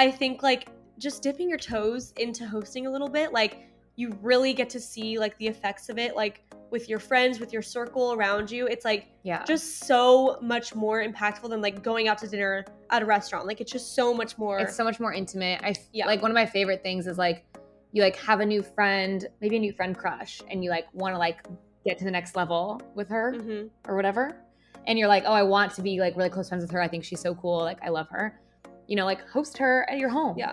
I think like just dipping your toes into hosting a little bit, like you really get to see like the effects of it, like with your friends, with your circle around you. It's like Yeah. just so much more impactful than like going out to dinner at a restaurant. Like it's just so much more. it's so much more intimate. I Yeah. like one of my favorite things is like you like have a new friend, maybe a new friend crush, and you like want to like get to the next level with her hmm or whatever. And you're like, oh, I want to be like really close friends with her. I think she's so cool. Like I love her. You know, like host her at your home. Yeah.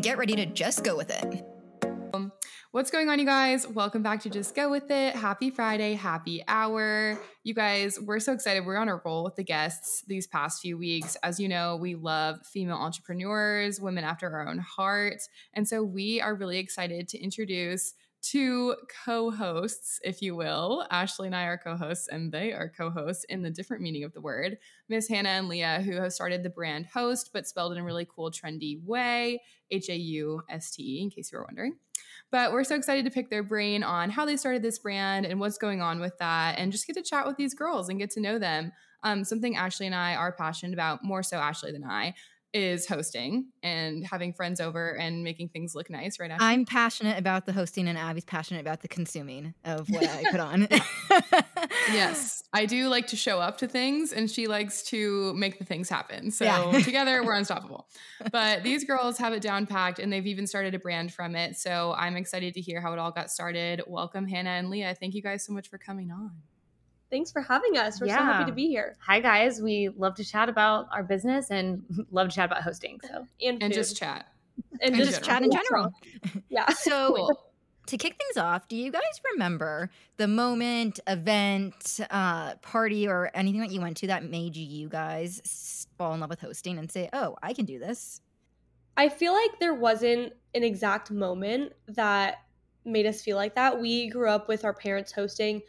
get ready to just go with it. What's going on, you guys? Welcome back to Just Go With It. Happy Friday, happy hour. You guys, we're so excited. We're on a roll with the guests these past few weeks. As you know, we love female entrepreneurs, women after our own heart. And so we are really excited to introduce two co hosts, if you will. Ashley and I are co hosts, and they are co hosts in the different meaning of the word. Miss Hannah and Leah, who have started the brand Host, but spelled in a really cool, trendy way H A U S T E, in case you were wondering. But we're so excited to pick their brain on how they started this brand and what's going on with that, and just get to chat with these girls and get to know them. Um, something Ashley and I are passionate about, more so Ashley than I, is hosting and having friends over and making things look nice, right? Ashley? I'm passionate about the hosting, and Abby's passionate about the consuming of what I put on. yes, I do like to show up to things, and she likes to make the things happen. So Yeah. together, we're unstoppable. But these girls have it down packed, and they've even started a brand from it. So I'm excited to hear how it all got started. Welcome, Hannah and Leah. Thank you guys so much for coming on. Thanks for having us. We're so happy to be here. Hi guys, we love to chat about our business and love to chat about hosting. So And, And just chat. and and just general. Chat in general. Yeah. So, Cool. to kick things off, do you guys remember the moment, event, uh, party, or anything that you went to that made you guys fall in love with hosting and say, "Oh, I can do this"? I feel like there wasn't an exact moment that made us feel like that. We grew up with our parents hosting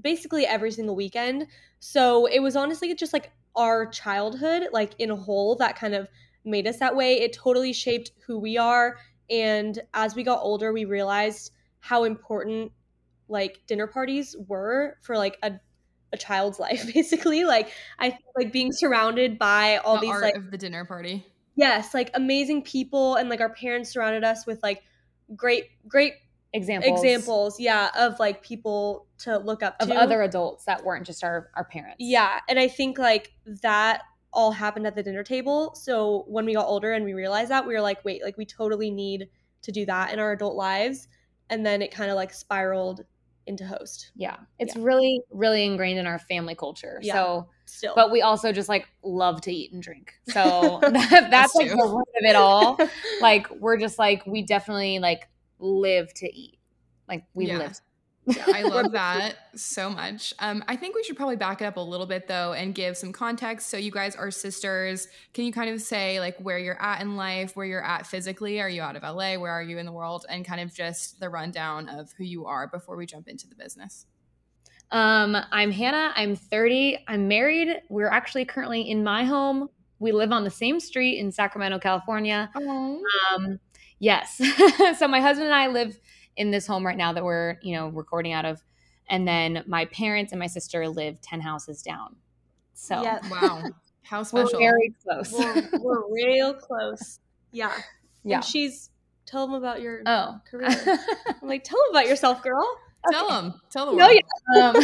basically every single weekend. So it was honestly just like our childhood, like in a whole, that kind of made us that way. It totally shaped who we are. And as we got older, we realized how important like dinner parties were for like a a child's life basically like i think like being surrounded by all the these like of the dinner party. yes like amazing people and like our parents surrounded us with like great great examples, examples yeah of like people to look up of to other adults that weren't just our, our parents. yeah and i think like that all happened at the dinner table so when we got older and we realized that we were like wait like we totally need to do that in our adult lives and then it kind of like spiraled into Hauste Yeah. It's Yeah. really, really ingrained in our family culture. Yeah. So still but we also just like love to eat and drink. So that, that's like the root of it all. Like we're just like we definitely like live to eat. Like we Yeah. live. Yeah, I love that so much. Um, I think we should probably back it up a little bit though and give some context. So you guys are sisters. Can you kind of say like where you're at in life, where you're at physically? Are you out of LA? Where are you in the world? And kind of just the rundown of who you are before we jump into the business. Um, I'm Hannah. I'm 30. I'm married. We're actually currently in my home. We live on the same street in Sacramento, California. Um, yes. so my husband and I live in this home right now that we're, you know, recording out of. And then my parents and my sister live 10 houses down. So yeah wow. How we're special. very close. we're, we're real close yeah yeah. and she's tell them about your Oh. career i'm like tell them about yourself girl Tell them. Tell the No, world. yeah. um,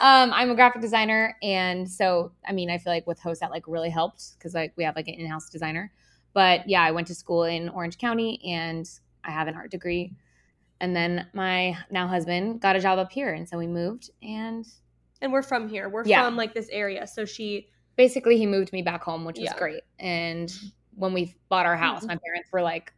um, I'm a graphic designer, and so I mean, I feel like with Hauste that like really helped because like we have like an in-house designer. But yeah, I went to school in Orange County, and I have an art degree. And then my now husband got a job up here, and so we moved. And and we're from here we're Yeah. from like this area so she basically, he moved me back home, which was great. And when we bought our house, mm-hmm. my parents were like,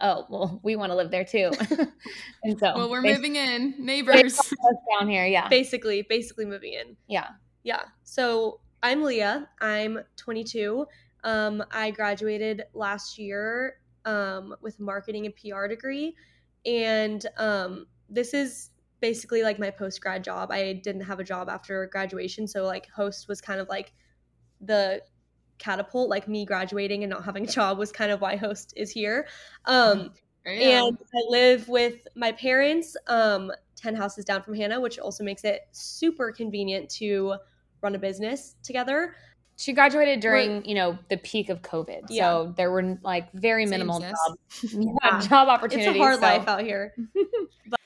"Oh, well, we want to live there too." and so Well, we're moving in, neighbors. down here. Yeah, basically basically moving in yeah. Yeah. So I'm Leah. I'm 22. Um, I graduated last year um, with marketing and PR degree, and um, this is basically like my post grad job. I didn't have a job after graduation, so like Hauste was kind of like the catapult. Like me graduating and not having a job was kind of why Hauste is here. Um, and I live with my parents, um, 10 houses down from Hannah, which also makes it super convenient to run a business together. She graduated during, you know, the peak of COVID. Yeah. So there were like very minimal job, yeah, job It's opportunities. a hard so- life out here.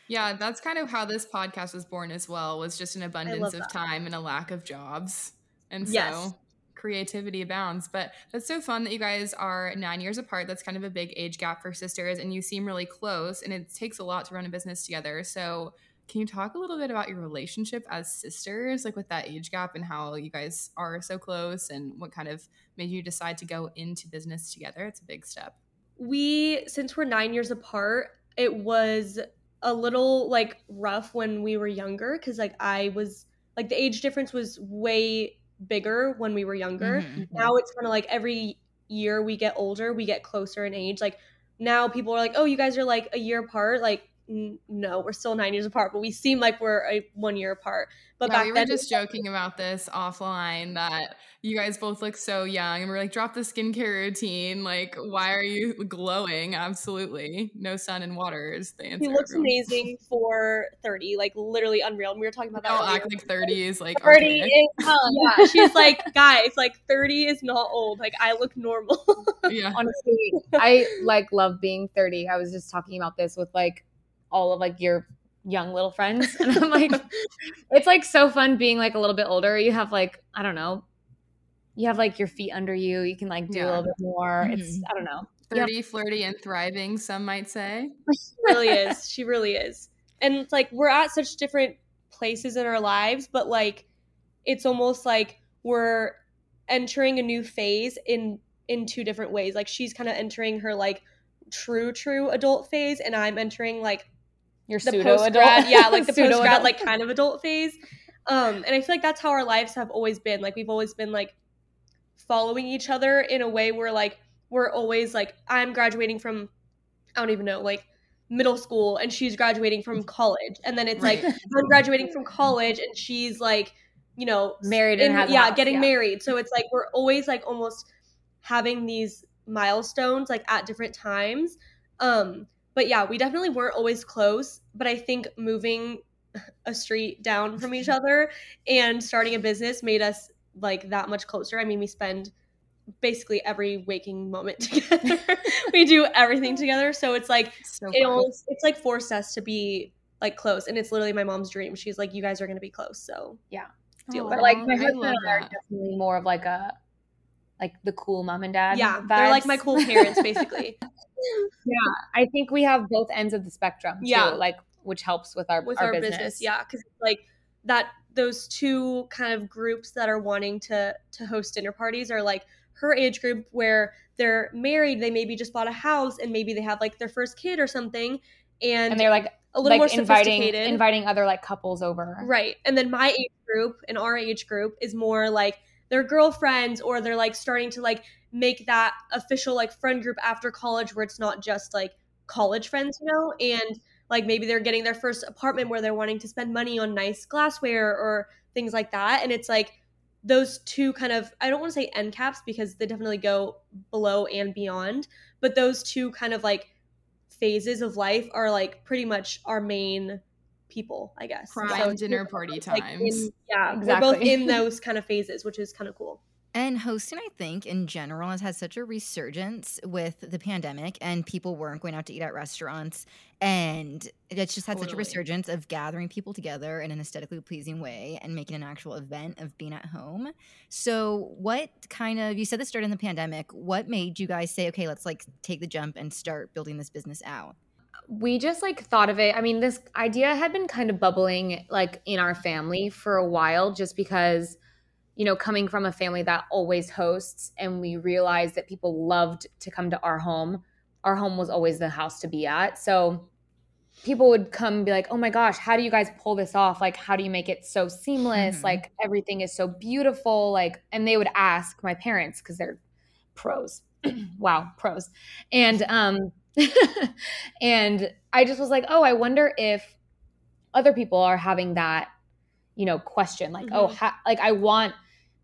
Yeah, that's kind of how this podcast was born as well. Was just an abundance of that. time and a lack of jobs, and so Yes. creativity abounds. But that's so fun that you guys are nine years apart. That's kind of a big age gap for sisters, and you seem really close. And it takes a lot to run a business together. So, can you talk a little bit about your relationship as sisters, like with that age gap, and how you guys are so close, and what kind of made you decide to go into business together? It's a big step. We, since we're nine years apart, it was a little like rough when we were younger because like I was like the age difference was way bigger when we were younger. Mhm. now it's kind of like every year we get older we get closer in age like now people are like oh you guys are like a year apart like no we're still nine years apart but we seem like we're a one year apart but yeah, back we were then just joking about this offline that you guys both look so young, and we're like, drop the skincare routine. Like, why are you glowing? Absolutely, no sun and water is the answer. he looks everyone. amazing for 30 like literally unreal and we were talking about that Don't act like thirty is like 30 okay. is um, yeah she's like guys like 30 is not old like i look normal yeah. honestly i like love being 30 i was just talking about this with like all of like your young little friends and i'm like it's like so fun being like a little bit older you have like i don't know you have like your feet under you you can like do a little bit more it's Mhm. i don't know Yeah. Thirty, flirty, and thriving. Some might say. She really is. She really is. And it's like we're at such different places in our lives, but like it's almost like we're entering a new phase in in two different ways. Like she's kind of entering her like true true adult phase and I'm entering like your the pseudo post adult grad, yeah, like the post grad like kind of adult phase. Um and I feel like that's how our lives have always been. Like we've always been like following each other in a way where like we're always like I'm graduating from I don't even know, like middle school and she's graduating from college. And then it's like I'm graduating from college and she's like, you know, Married and in- has yeah, house, getting yeah. married. So it's like we're always like almost having these milestones like at different times. Um but yeah, we definitely weren't always close, but I think moving a street down from each other and starting a business made us like that much closer. I mean, we spend basically every waking moment together. we do everything together, so it's like So it almost it's like forced us to be like close, and it's literally my mom's dream. She's like, you guys are gonna be close, so yeah. deal with but it. like my I husband and I are definitely more of like a like the cool mom and dad yeah, they're like my cool parents, basically. Yeah, I think we have both ends of the spectrum too, Yeah. like which helps with our with our, our, business. business. Yeah, because like that those two kind of groups that are wanting to to host dinner parties are like her age group where they're married, they maybe just bought a house and maybe they have like their first kid or something, and, and they're like a little more like inviting sophisticated. inviting other like couples over. Right. And then my age group and our age group is more like their girlfriends or they're like starting to like make that official like friend group after college where it's not just like college friends, you know? And like maybe they're getting their first apartment where they're wanting to spend money on nice glassware or things like that. And it's like those two kind of I don't want to say end caps because they definitely go below and beyond, but those two kind of like phases of life are like pretty much our main people, I guess. Prime So dinner just, party like, times. in- yeah, we're both in those kind of phases, which is kind of cool. And hosting, I think, in general, has had such a resurgence with the pandemic, and people weren't going out to eat at restaurants. And it's just had such a resurgence of gathering people together in an aesthetically pleasing way and making an actual event of being at home. So, what kind of, you said this started in the pandemic, what made you guys say, okay, let's like take the jump and start building this business out? We just like thought of it. I mean, this idea had been kind of bubbling like in our family for a while just because you know, coming from a family that always hosts and we realized that people loved to come to our home. Our home was always the house to be at. So people would come and be like, "Oh my gosh, how do you guys pull this off? Like how do you make it so seamless? Mhm. Like everything is so beautiful." Like and they would ask my parents cuz they're pros. wow, pros. And um and I just was like, "Oh, I wonder if other people are having that, you know, question like, "Oh, Mhm. ha- like I want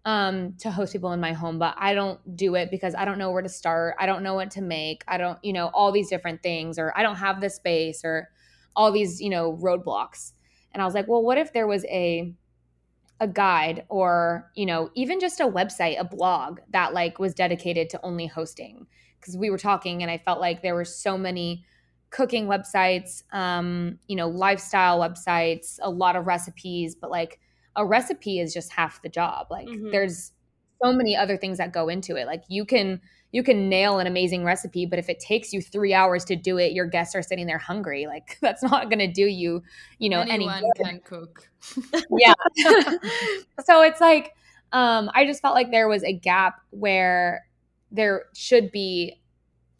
um to host people in my home but i don't do it because i don't know where to start. I don't know what to make. I don't you know all these different things or i don't have the space or all these you know roadblocks. And i was like well what if there was a a guide or you know even just a website a blog that like was dedicated to only hosting because we were talking and i felt like there were so many cooking websites um you know lifestyle websites a lot of recipes but like a recipe is just half the job. Like Mhm. there's so many other things that go into it. Like you can you can nail an amazing recipe but if it takes you three hours to do it your guests are sitting there hungry. Like that's not going to do you you know any Anyone good. can cook. yeah. So it's like um i just felt like there was a gap where there should be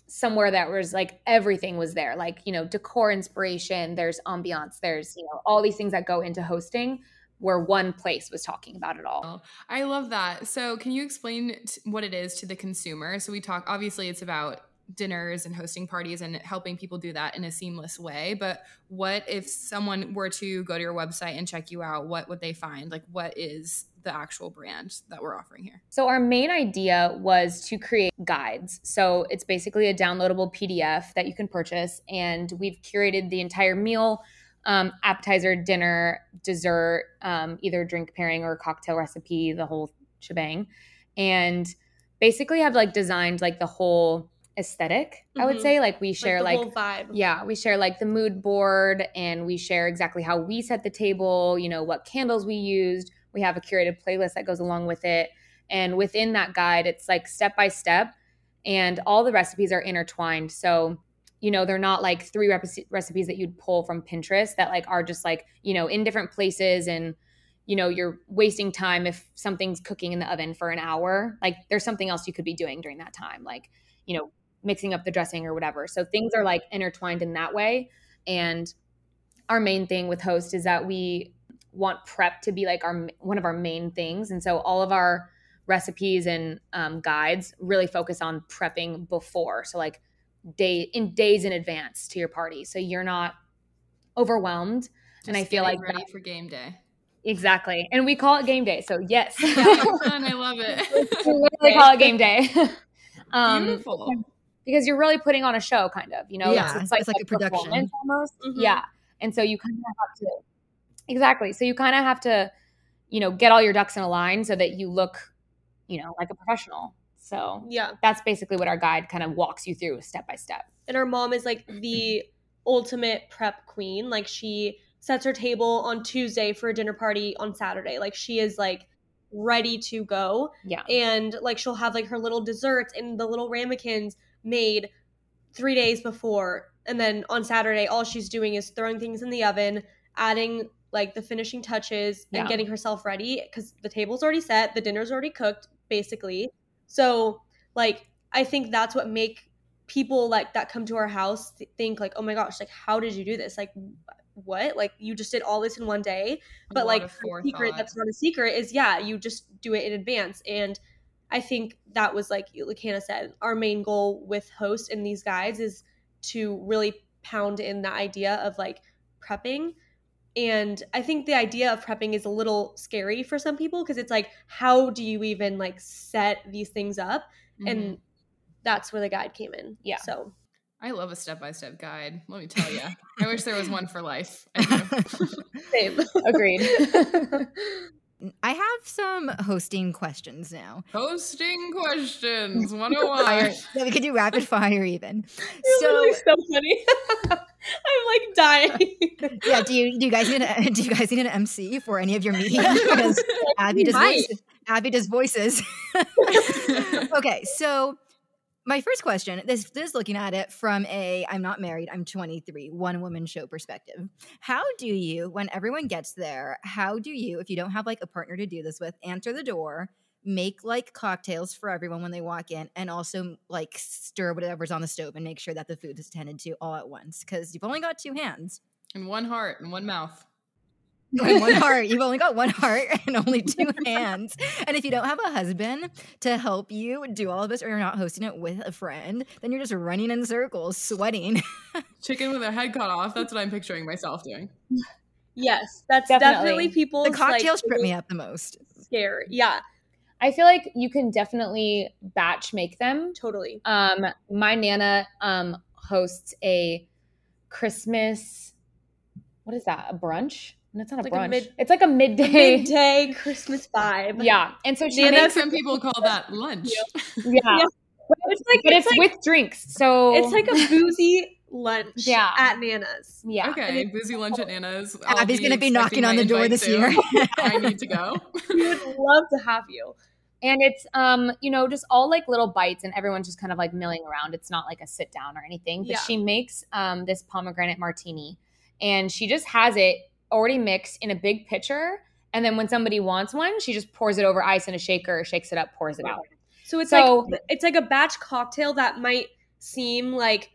somewhere that was like everything was there like you know decor inspiration there's ambiance there's you know all these things that go into hosting where one place was talking about it all I love that. So, can you explain what it is to the consumer? So, we talk, obviously, it's about dinners and hosting parties and helping people do that in a seamless way. But what if someone were to go to your website and check you out? What would they find? Like, what is the actual brand that we're offering here? So, our main idea was to create guides. So, it's basically a downloadable PDF that you can purchase, and we've curated the entire meal um, appetizer, dinner, dessert, um, either drink pairing or cocktail recipe, the whole shebang. And basically, have like designed like the whole aesthetic, I would Mhm. say. Like, we share like, vibe. yeah, we share like the mood board and we share exactly how we set the table, you know, what candles we used. We have a curated playlist that goes along with it. And within that guide, it's like step by step and all the recipes are intertwined. So, you know, they're not like three rep- recipes that you'd pull from Pinterest that like are just like, you know, in different places and you know, you're wasting time if something's cooking in the oven for an hour. Like there's something else you could be doing during that time. Like, you know, mixing up the dressing or whatever. So things are like intertwined in that way. And our main thing with Hauste is that we want prep to be like our one of our main things. And so all of our recipes and um, guides really focus on prepping before. So like day in days in advance to your party. So you're not overwhelmed. and I feel like ready for game day. Exactly. And we call it game day. So yes. Yeah. I love it. we literally call it game day. um, Beautiful. Because you're really putting on a show, kind of. You know, Yeah, it's, it's like, it's like a production. performance almost. Mhm. Yeah, and so you kind of have to exactly. So you kind of have to, you know, get all your ducks in a line so that you look, you know, like a professional. So Yeah. that's basically what our guide kind of walks you through step by step. And our mom is like the ultimate prep queen. Like she sets her table on Tuesday for a dinner party on Saturday. Like she is like ready to go. Yeah. And like she'll have like her little desserts and the little ramekins made three days before. And then on Saturday, all she's doing is throwing things in the oven, adding like the finishing touches and getting herself ready because the table's already set, the dinner's already cooked, basically. So like I think that's what make people like that come to our house th- think like, oh my gosh, like how did you do this? Like what? Like you just did all this in one day? But like secret that's not a secret is yeah you just do it in advance and i think that was like like hannah said our main goal with Hauste and these guides is to really pound in the idea of like prepping and i think the idea of prepping is a little scary for some people because it's like how do you even like set these things up Mhm. and that's where the guide came in Yeah. so I love a step by step guide. Let me tell you. I wish there was one for life. Same Agreed. I have some hosting questions now. Hosting questions oh Fire, 101. yeah, we could do rapid fire even. You're So literally so funny i'm like dying yeah, do you do you guys need a, do you guys need an MC for any of your meetings? Because Abby does voices. Abby does voices. okay, so my first question this is looking at it from a I'm not married, I'm 23, one woman show perspective. How do you, when everyone gets there, how do you, if you don't have like a partner to do this with, answer the door, make like cocktails for everyone when they walk in, and also like stir whatever's on the stove and make sure that the food is tended to all at once because you've only got two hands And one heart and one mouth. And one heart. You've only got one heart and only two hands. And if you don't have a husband to help you do all of this, or you're not hosting it with a friend, then you're just running in circles, sweating. Chicken with their head cut off. That's what I'm picturing myself doing. Yes, that's Definitely. definitely, people's the cocktails like, trip me up the most. Scary. Yeah, I feel like you can definitely batch make them. totally. Um, my nana um hosts a Christmas. What is that? A brunch? No, it's not a Like a brunch. mid- it's like a midday. Midday Christmas vibe. Yeah, and so she Nana- I think makes some people call that lunch. yeah. Yeah. But it's like, but it's it's, like- with drinks. So It's like a boozy lunch Yeah. at Nana's. yeah. Okay, boozy lunch at Nana's. I'll Abby's gonna be knocking on the door this soon. year. I need to go. We would love to have you. and it's um you know just all like little bites and everyone's just kind of like milling around it's not like a sit down or anything but Yeah. she makes um this pomegranate martini and she just has it already mixed in a big pitcher and then when somebody wants one she just pours it over ice in a shaker shakes it up pours it out So it's So- like it's like a batch cocktail that might seem like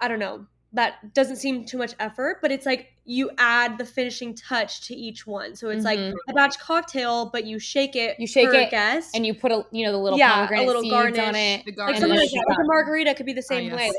I don't know that doesn't seem too much effort, but it's like you add the finishing touch to each one. So it's like Mhm. a batch cocktail, but you shake it. You shake per it, guest. and you put a you know the little Yeah, a little seeds garnish. on it The like garnish. something then like. Like a margarita could be the same yes. way.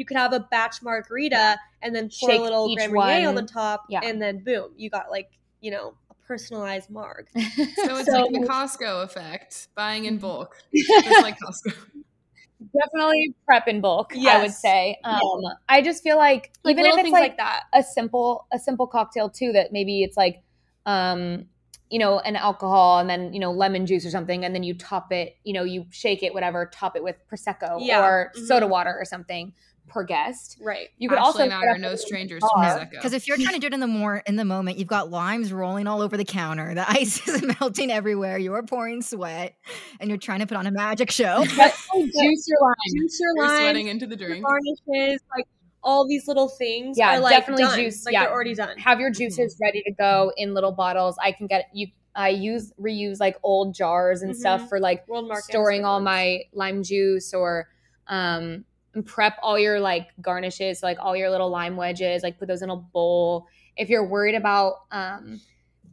Like, you could have a batch margarita and then pour Shake a little each Grand Marnier on the top, Yeah. and then boom, you got like you know a personalized marg. So it's So- like the Costco effect, buying in bulk, just like Costco. definitely prep in bulk i would say um i just feel like, Like even if it's like, like that. a simple a simple cocktail too that maybe it's like um you know an alcohol and then you know lemon juice or something and then you top it you know you shake it whatever top it with prosecco Yeah. or Mhm. soda water or something per guest Right. you could Ashley also and I are no strangers to. Prosecco. Because if you're trying to do it in the more in the moment, you've got limes rolling all over the counter, the ice is melting everywhere, you're pouring sweat, and you're trying to put on a magic show. Definitely juice your lime Juice your You're lime, sweating into the drink. garnishes, like all these little things. Yeah, are, like, definitely done. juice- Like yeah. they're already done. have your juices ready to go in little bottles i can get you i use reuse like old jars and Mhm. stuff for like World storing all my lime juice or um and prep all your like garnishes like all your little lime wedges like put those in a bowl if you're worried about um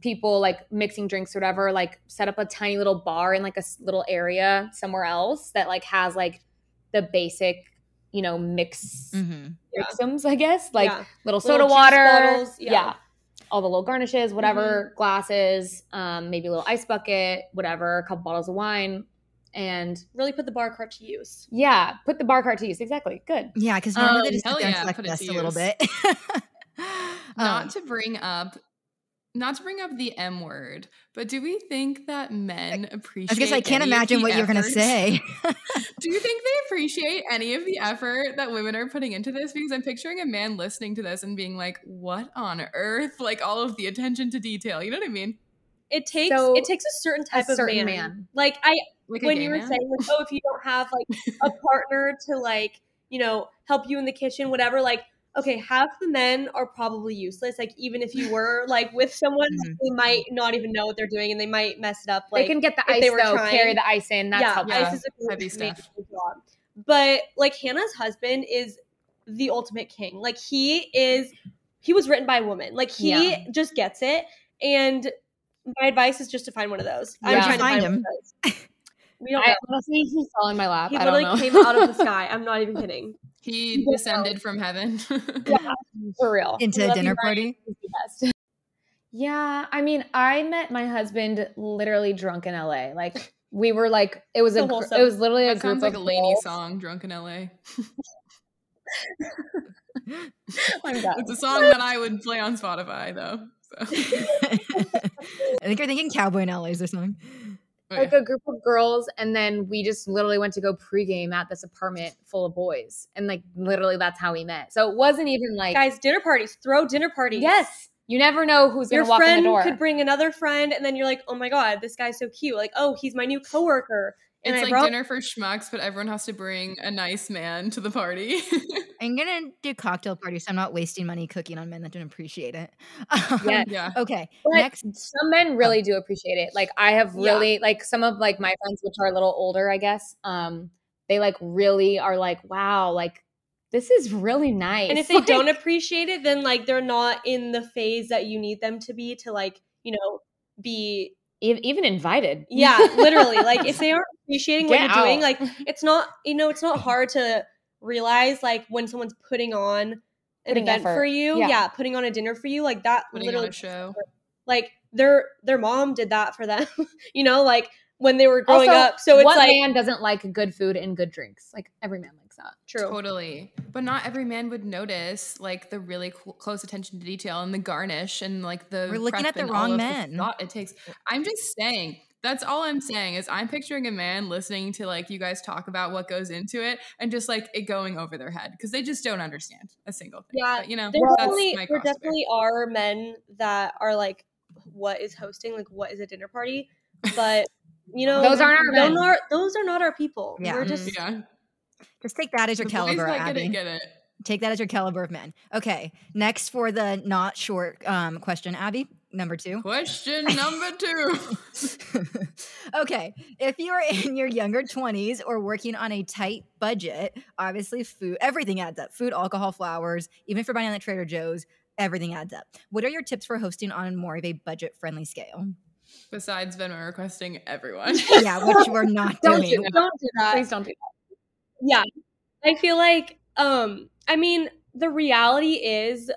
people like mixing drinks or whatever like set up a tiny little bar in like a little area somewhere else that like has like the basic you know mix Mhm. Yeah. mixums i guess like Yeah. little Little soda juice water bottles, yeah. yeah. all the little garnishes whatever glasses um maybe a little ice bucket whatever a couple bottles of wine and really put the bar cart to use. yeah put the bar cart to use exactly good Yeah, because normally Um, they just hell sit there yeah, select put it to a little use. bit. not Um, to bring up not to bring up the M word, but do we think that men appreciate was gonna I can't imagine the what you're gonna say. Do you think they appreciate any of the effort that women are putting into this? Because I'm picturing a man listening to this and being like, "What on earth?" Like all of the attention to detail. You know what I mean? It takes So, it takes a certain type certain of man. man. Like I Like when you were man? saying like, oh, if you don't have like a partner to like, you know, help you in the kitchen, whatever, like okay, half the men are probably useless. Like even if you were like with someone, Mhm. they might not even know what they're doing and they might mess it up. Like they can get the ice they were though trying- carry the ice in that's yeah, helpful Yeah, ice is a heavy way to make stuff. job. But like Hannah's husband is the ultimate king. Like he is he was written by a woman. Like he Yeah. just gets it. And my advice is just to find one of those. Yeah. I'm trying to Find find him. one of those. We don't I know. honestly he fell in my lap He i don't literally know came out of the sky. I'm not even kidding. He descended from heaven. yeah for real Into a dinner party. He's the best. Yeah, I mean, I met my husband literally drunk in LA. Like we were like, it was a, gr- it was literally a that group sounds like of a LANY girls. song, "Drunk in L.A." I'm. It's a song that I would play on Spotify, though. So. I think you're thinking Cowboy in LA's or something. Oh, like a group of girls, and then we just literally went to go pregame at this apartment full of boys, and like literally that's how we met. So it wasn't even like, Guys, dinner parties. Throw dinner parties. yes, you never know who's Your gonna walk in friend the door. could bring another friend, and then you're like, "Oh my god, this guy's so cute!" Like, "Oh, he's my new coworker," And it's I like brought- dinner for schmucks, but everyone has to bring a nice man to the party. I'm gonna do cocktail parties, so I'm not wasting money cooking on men that don't appreciate it. Yeah. yeah. Okay. But Next. some men really do appreciate it. Like I have Yeah. really like some of like my friends, which are a little older, I guess. Um, they like really are like, wow, like this is really nice. And if they Like, don't appreciate it, then like they're not in the phase that you need them to be to like, you know, be e- even invited, yeah, literally. Like if they aren't appreciating what Get you're doing, like it's not, you know, it's not mm-hmm. hard to realize like when someone's putting on an Putting event effort. for you, Yeah. yeah. putting on a dinner for you, like that Putting on literally a show. like their their mom did that for them, you know, like when they were growing Also, up. So it's what like man doesn't like good food and good drinks? Like every man likes that. true. Totally. But not every man would notice like the really cl- close attention to detail and the garnish and like the We're looking prep at the wrong men. thought it takes. I'm just saying. That's all I'm saying is I'm picturing a man listening to like you guys talk about what goes into it and just like it going over their head because they just don't understand a single thing. Yeah, But, you know, There that's definitely, my there cross to bear. definitely are men that are like, what is hosting? Like, what is a dinner party? But you know, Those aren't our those men. are those are not our people. Yeah. We're Mm, just yeah. Just take that as your The caliber, that Abby. get it. Take that as your caliber of men. Okay. Next for the not short um, question, Abby. Number two. Question number two. okay. If you are in your younger 20s or working on a tight budget, obviously food, everything adds up. Food, alcohol, flowers, even if you're buying at Trader Joe's, everything adds up. What are your tips for hosting on more of a budget friendly scale? Besides Venmo requesting everyone. Yeah, which we're not Don't doing. do don't do that. Please don't do that. Yeah, I feel like, um, I mean, the reality is,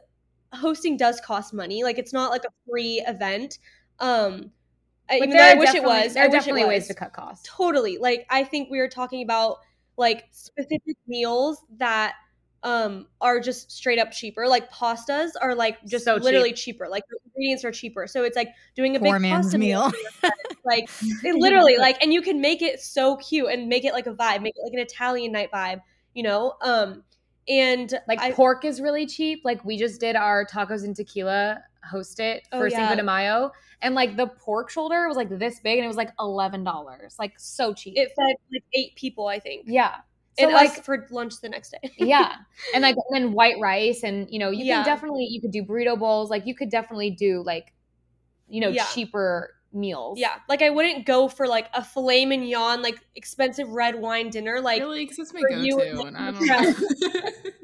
hosting does cost money. Like, it's not like a free event. Um, I- But even though I wish it was. There I are definitely ways to cut costs. totally like i think we were talking about like specific meals that um are just straight up cheaper like pastas are like just So cheap. literally cheaper like the ingredients are cheaper so it's like doing a Poor big man's pasta meal. friends. like it literally like and you can make it so cute and make it like a vibe make it like an italian night vibe you know um and Like I, pork is really cheap. Like we just did our tacos and tequila host it Oh, for Cinco de Mayo, and like the pork shoulder was like this big, and it was like eleven dollars. Like so cheap. it fed like eight people i think yeah. So and like us for lunch the next day yeah, and like and then white rice, and you know you Yeah. can definitely you could do burrito bowls. Like you could definitely do like you know Yeah. cheaper meals. yeah like i wouldn't go for like a filet mignon like expensive red wine dinner like really? Because it's my for go you to. and And I don't Yeah. know.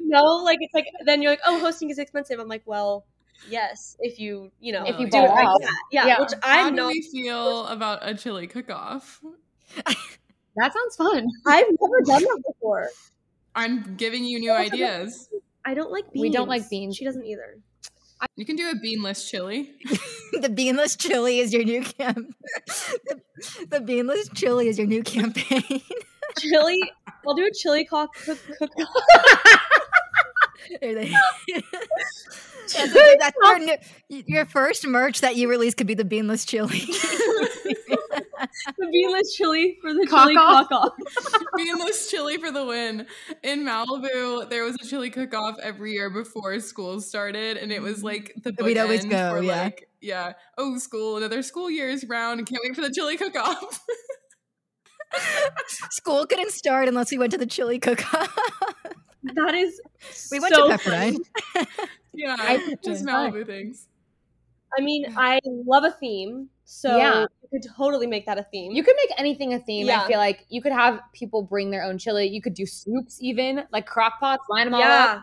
no, like it's like then you're like, oh, hosting is expensive. I'm like, well, yes, if you you know If you do it ball like that, yeah. Yeah. Which How I'm do not. we feel about a chili cook off? that sounds fun. I've never done that before. I'm giving you new ideas. I don't like beans. We don't like beans. She doesn't either. You can do a beanless chili. the beanless chili is your new camp. the, the beanless chili is your new campaign. Chili. I'll do a chili cock cook. cook There they- that's, your, your first merch that you release could be the beanless chili. the beanless chili for the Cock chili off? cock off. beanless chili for the win. In Malibu, there was a chili cook off every year before school started, and it was like the We'd always go, for, yeah. like yeah. Oh, school, another school year is round, and can't wait for the chili cook off. School couldn't start unless we went to the chili cook-off. That is. We went so to funny. Pepperdine. Yeah, I- just fun. Malibu things. I mean, I love a theme, so Yeah. you could totally make that a theme. You could make anything a theme. Yeah. I feel like you could have people bring their own chili. You could do soups, even like crock pots, line them all up.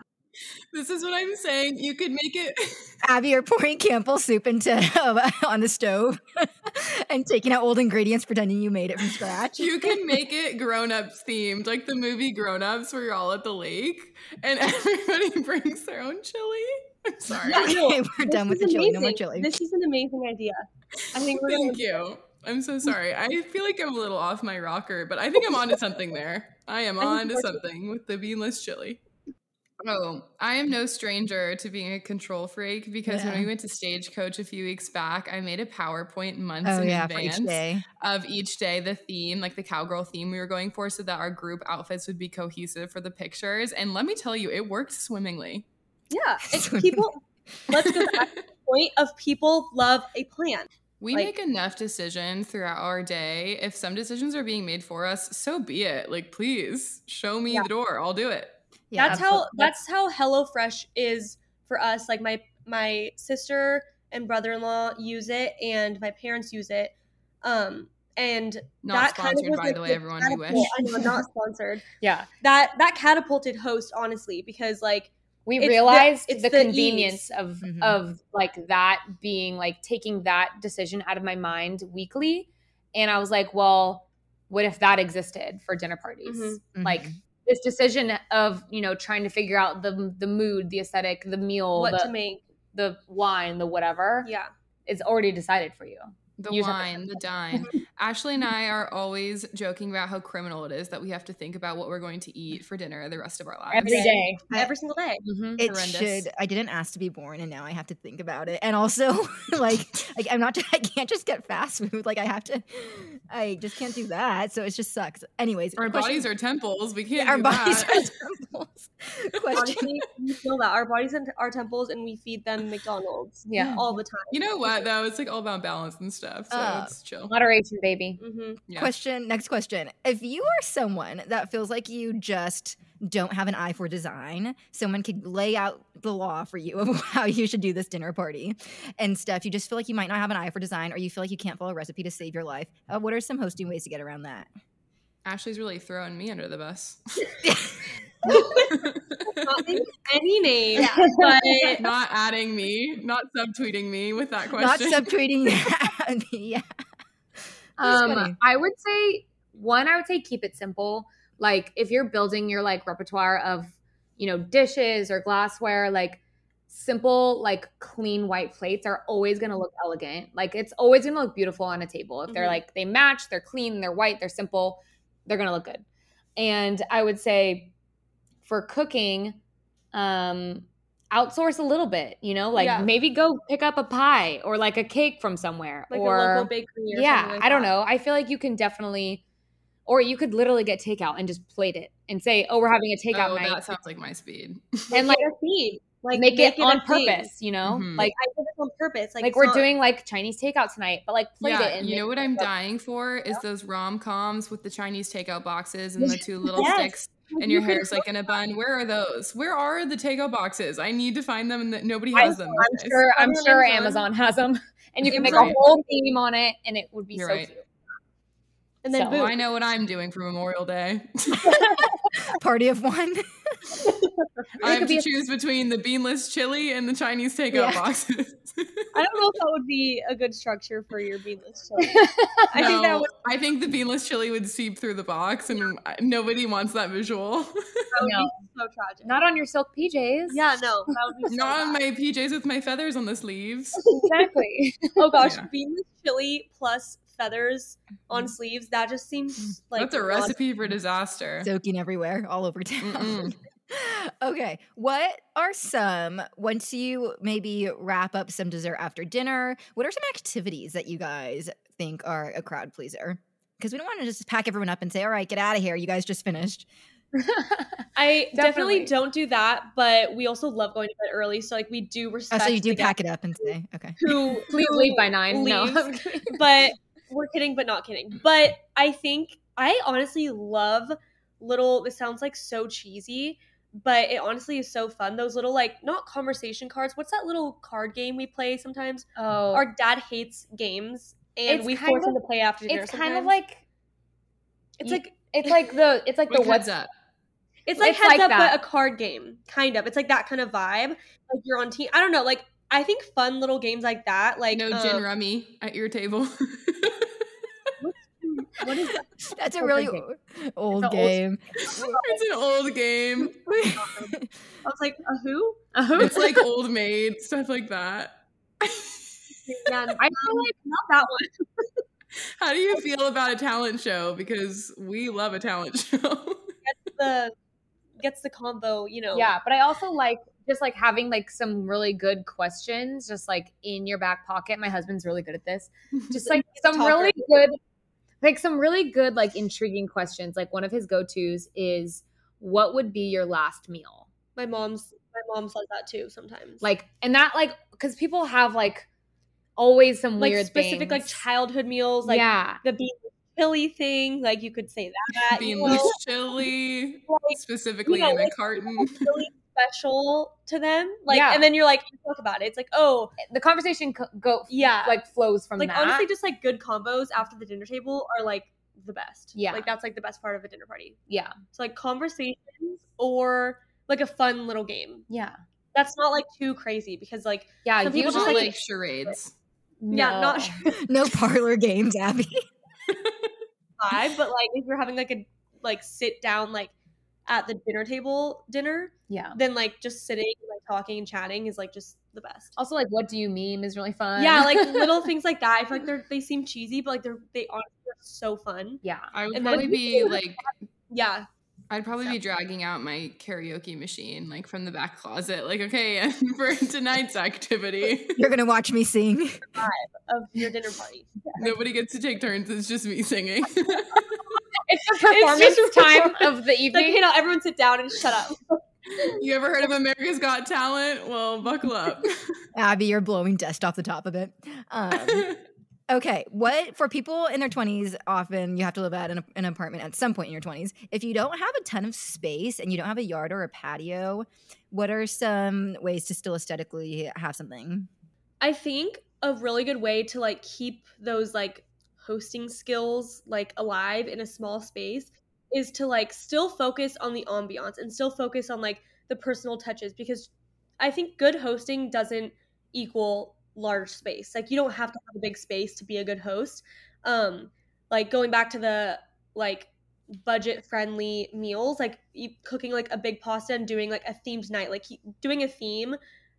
This is what I'm saying. You could make it. Abby, you're pouring Campbell soup into on the stove and taking out old ingredients, pretending you made it from scratch. You can make it grown ups themed, like the movie Grown Ups, where you're all at the lake and everybody brings their own chili. I'm sorry. Yeah, no, okay, we're This done with is the chili. No more chili. This is an amazing idea. I think we're gonna Thank you. I'm so sorry. I feel like I'm a little off my rocker, but I think I'm onto something there. I am I think on to something with the beanless chili. Oh, I am no stranger to being a control freak because when we went to Stagecoach a few weeks back, I made a PowerPoint months Oh in yeah, advance each of each day, the theme, like the cowgirl theme we were going for, so that our group outfits would be cohesive for the pictures. And let me tell you, it worked swimmingly. Yeah, it's people. Let's go back to the point of people love a plan. We Like- make enough decisions throughout our day. If some decisions are being made for us, so be it. Like, please show me Yeah. the door. I'll do it. Yeah, that's absolutely. how that's how HelloFresh is for us. Like my my sister and brother in law use it, and my parents use it. Um, and Not that kind of sponsored, was, by like, the way, everyone. You wish. I know, not sponsored. Yeah. That that catapulted Hauste honestly because like we It's the- realized it's the, the convenience ease. of Mhm. of like that being like taking that decision out of my mind weekly and i was like well what if that existed for dinner parties Mhm. like Mhm. This decision of you know trying to figure out the the mood the aesthetic the meal what the, to make. the wine the whatever Yeah. is already decided for you The You just have to- wine, the dine. Ashley and I are always joking about how criminal it is that we have to think about what we're going to eat for dinner the rest of our lives. every day I- Every single day. Mhm. it horrendous. should. I didn't ask to be born, and now I have to think about it. And also, like, like I'm not. I can't just get fast food. Like I have to. I just can't do that. So it just sucks. Anyways, Our question- bodies are temples. We can't our do bodies that. are temples. question. Honestly, we feel that our bodies and our temples, and we feed them McDonald's. Yeah. all the time. You know what though? It's like all about balance and stuff. So Uh, it's chill. moderation baby hmm Yeah. Question. Next question. If you are someone that feels like you just don't have an eye for design, someone could lay out the law for you of how you should do this dinner party and stuff. You just feel like you might not have an eye for design, or you feel like you can't follow a recipe to save your life. Uh, what are some hosting ways to get around that? Ashley's really throwing me under the bus. Not naming any name, but not adding me, not subtweeting me with that question. not question. subtweeting. yeah. Um. I would say one, I would say keep it simple. Like if you're building your like repertoire of, you know, dishes or glassware, like simple, like clean white plates are always gonna look elegant. Like it's always gonna look beautiful on a table. If they're Mhm. like they match, they're clean, they're white, they're simple, they're gonna look good. And I would say for cooking, um, outsource a little bit, you know, like Yeah. maybe go pick up a pie or like a cake from somewhere. like or a local bakery. Or yeah, like I don't that. know. I feel like you can definitely, or you could literally get takeout and just plate it and say, "Oh, we're having a takeout oh, night," that sounds like my speed. and like a theme. Like make, it, a on thing. purpose. You know, Mhm. like I did this on purpose. Like, like we're not- doing like Chinese takeout tonight, but like plate yeah, it. And you know what it I'm dying for is those rom coms with the Chinese takeout boxes and the two little Yes. sticks, and your hair's like in a bun. Where are those? Where are the takeout boxes? I need to find them, and that nobody I'm, has them. I'm sure. I'm sure Amazon. Has them, and you can make a whole theme on it, and it would be You're so right. cute. And then So, boom. I know what I'm doing for Memorial Day. Party of one. I have to a- choose between the beanless chili and the Chinese takeout Yeah. boxes. I don't know if that would be a good structure for your beanless chili. I think that No, would, I think the beanless chili would seep through the box, and I- nobody wants that visual. that would No. be so tragic. Not on your silk PJs. yeah, no, that would be so Not on my PJs with my feathers on the sleeves. exactly. Oh gosh, Yeah. beanless chili plus feathers on mm-hmm. sleeves. That just seems mm-hmm. like That's a lot- recipe for disaster. Soaking everywhere, all over town. Okay. What are some, once you maybe wrap up some dessert after dinner, what are some activities that you guys think are a crowd pleaser? Because we don't want to just pack everyone up and say, all right, get out of here. You guys just finished. I definitely. Definitely. don't do that, but we also love going to bed early. So like we do Oh, respect. so you do pack it up and say, okay. Who Please leave by nine. No, leaves. I'm but we're kidding, but not kidding. But I think I honestly love little. This sounds like so cheesy, but it honestly is so fun. Those little like not conversation cards. What's that little card game we play sometimes? Oh, Our dad hates games, and It's we kind force him to play after dinner. it's kind of like it's you- like it's like the it's like the what's heads up. It's like It's heads like up, that. but a card game, kind of. It's like that kind of vibe. Like you're on team. I don't know. Like I think fun little games like that. Like no gin um, rummy at your table. What is that? That's a really game. old old- game. it's an old game. I was like, a who? A who? It's like old maid stuff like that. Yeah, I feel like not that one. How do you feel about a talent show? Because we love a talent show. gets The gets the combo. You know. yeah, but I also like just like having like some really good questions just like in your back pocket. My husband's really good at this. Just like He's a some really good like some really good like intriguing questions. Like one of his go-tos is what would be your last meal? My mom's my mom says that too sometimes. Like and that like cuz people have like always some like weird specific like childhood meals, like yeah, the bean chili thing. Like you could say that. you Beanless know, chili, like, specifically you know, in a like, carton. really special to them. Like, Yeah. and then you're like, you talk about it. It's like, oh, the conversation co- go yeah, like flows from like that. honestly, just like good combos after the dinner table are like the best. Yeah. like that's like the best part of a dinner party. yeah, So like conversations or like a fun little game. yeah, That's not like too crazy because like yeah. Some people usually, just, like- like charades. yeah, not no. sure no parlor games, Abby. vibe, but like if you're having like a like sit down like at the dinner table dinner, Yeah. then like just sitting like talking and chatting is like just the best. Also, like, what do you meme is really fun. Yeah, like little things like that. I feel like they're they seem cheesy, but like they're they honestly are so fun. yeah. I would And then- probably be like, Yeah, I'd probably be dragging out my karaoke machine like from the back closet. Like, okay, for tonight's activity, You're gonna watch me sing. of your dinner party. nobody gets to take turns. It's just me singing. It's the performance just time performance. of the Like, evening. you know, everyone sit down and shut up. you ever heard of America's Got Talent? Well, buckle up. Abby, you're blowing dust off the top of it. Um, okay, what for people in their 20s? Often you have to live at an, an apartment at some point in your 20s. If you don't have a ton of space and you don't have a yard or a patio, what are some ways to still aesthetically have something? I think a really good way to like keep those like hosting skills like alive in a small space is to like still focus on the ambiance and still focus on like the personal touches because I think good hosting doesn't equal large space. Like you don't have to have a big space to be a good host. Um like going back to the like budget friendly meals like cooking like a big pasta and doing like a themed night like doing a theme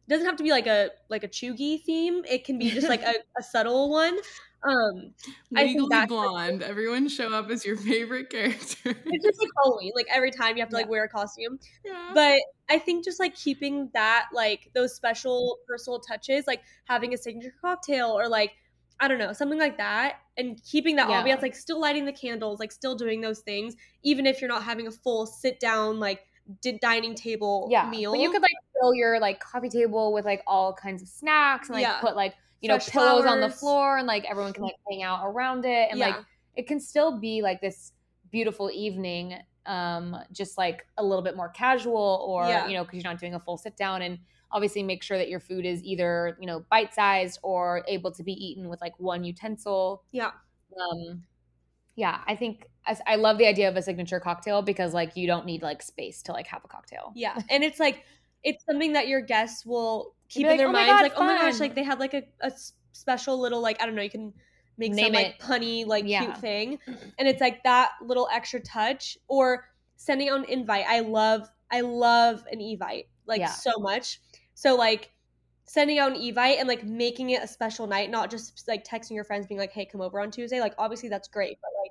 doesn't have to be like a like a chuggy theme it can be just like a, a subtle one um Legally blonde. Everyone show up as your favorite character. it's just like halloween like every time you have to like Yeah. wear a costume Yeah. but i think just like keeping that like those special personal touches like having a signature cocktail or like i don't know something like that and keeping that Yeah. ambiance like still lighting the candles like still doing those things even if you're not having a full sit down like di- dining table yeah. meal But you could like fill your like coffee table with like all kinds of snacks and like Yeah. put like you know Fresh pillows on the floor and like everyone can like hang out around it and like it can still be like this beautiful evening um just like a little bit more casual or Yeah. you know because you're not doing a full sit down and obviously make sure that your food is either you know bite sized or able to be eaten with like one utensil Yeah. um yeah i think I, I love the idea of a signature cocktail because like you don't need like space to like have a cocktail Yeah, and it's like it's something that your guests will keep in like, their "Oh minds. God, like, oh my gosh, like they had like a special little like I don't know, you can make Name some like it. punny like Yeah. cute thing, and it's like that little extra touch or sending out an invite. I love I love an evite like Yeah. so much. So like sending out an evite and like making it a special night, not just like texting your friends being like, hey, come over on Tuesday. Like obviously that's great, but like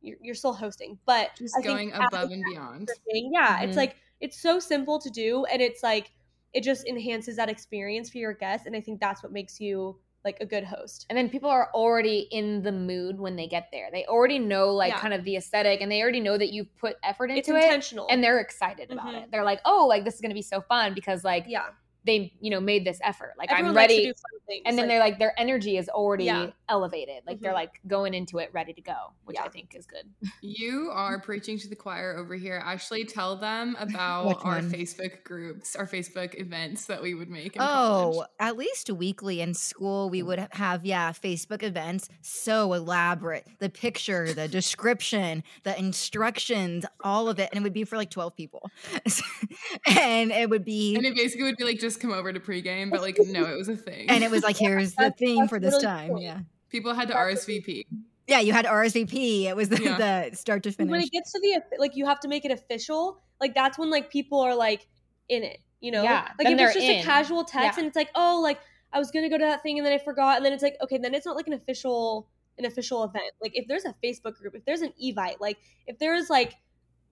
you're, you're still hosting, but Just I going above and beyond. thing. Yeah, Mhm. it's like it's so simple to do, and it's like it just enhances that experience for your guests, and I think that's what makes you like a good host. and then people are already in the mood when they get there they already know like Yeah. kind of the aesthetic and they already know that you've put effort It's into it intentional, and they're excited about Mhm. it they're like oh like this is gonna be so fun because like yeah, they you know made this effort like Everyone i'm likes to ready do fun things, and then like- they're like their energy is already Yeah. elevated like they're Mhm. like going into it ready to go which i think is good You are preaching to the choir over here. Actually, tell them about our? Facebook groups, our Facebook events that we would make. In Oh, college. at least weekly in school, we would have, yeah, Facebook events so elaborate. The picture, the description, the instructions, all of it. And it would be for like 12 people. and it would be, And it basically would be like just come over to pregame, but like no, it was a thing. and it was like, here's the That's- thing that's for this really time. cool. Yeah. people had to RSVP. Yeah. You had RSVP. It was the, Yeah. the start to finish. when it gets to the like you have to make it official. Like that's when like people are like in it, you know? Yeah, like then if it's just in. a casual text Yeah. and it's like, oh, like I was gonna go to that thing and then I forgot, and then it's like, okay, then it's not like an official an official event. Like if there's a Facebook group, if there's an Evite, like if there's like